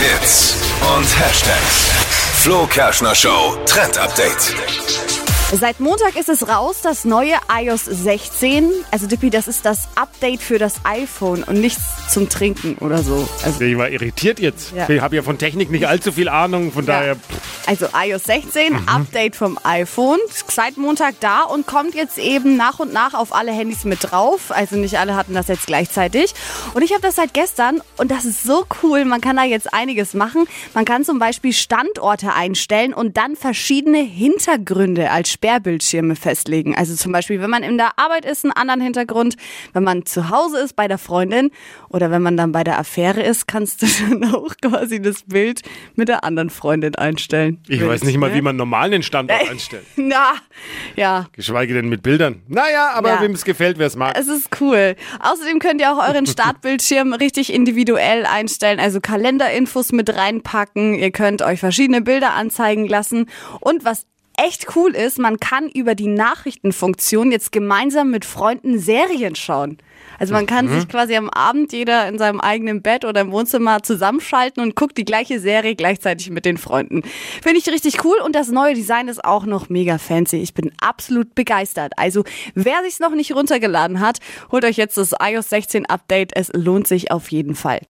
Hits und Hashtags. Flo Kerschner Show Trend Update. Seit Montag ist es raus, das neue iOS 16. Also Dippy, das ist das Update für das iPhone und nichts zum Trinken oder so. Also, Ich war irritiert jetzt. Ja. Ich habe ja von Technik nicht allzu viel Ahnung, von daher. Also iOS 16, Update vom iPhone. Seit Montag da und kommt jetzt eben nach und nach auf alle Handys mit drauf. Also nicht alle hatten das jetzt gleichzeitig. Und ich habe das seit gestern und das ist so cool. Man kann da jetzt einiges machen. Man kann zum Beispiel Standorte einstellen und dann verschiedene Hintergründe als Sperrbildschirme festlegen. Also zum Beispiel, wenn man in der Arbeit ist, einen anderen Hintergrund. Wenn man zu Hause ist bei der Freundin oder wenn man dann bei der Affäre ist, kannst du dann auch quasi das Bild mit der anderen Freundin einstellen. Ich weiß nicht mal, wie man normal einen Standort einstellt. Na, ja. Geschweige denn mit Bildern. Naja, aber Ja. wem es gefällt, wer es mag. Es ist cool. Außerdem könnt ihr auch euren Startbildschirm richtig individuell einstellen, also Kalenderinfos mit reinpacken. Ihr könnt euch verschiedene Bilder anzeigen lassen. Und was echt cool ist, man kann über die Nachrichtenfunktion jetzt gemeinsam mit Freunden Serien schauen. Also man kann sich quasi am Abend jeder in seinem eigenen Bett oder im Wohnzimmer zusammenschalten und guckt die gleiche Serie gleichzeitig mit den Freunden. Finde ich richtig cool und das neue Design ist auch noch mega fancy. Ich bin absolut begeistert. Also wer sich's noch nicht runtergeladen hat, holt euch jetzt das iOS 16 Update. Es lohnt sich auf jeden Fall.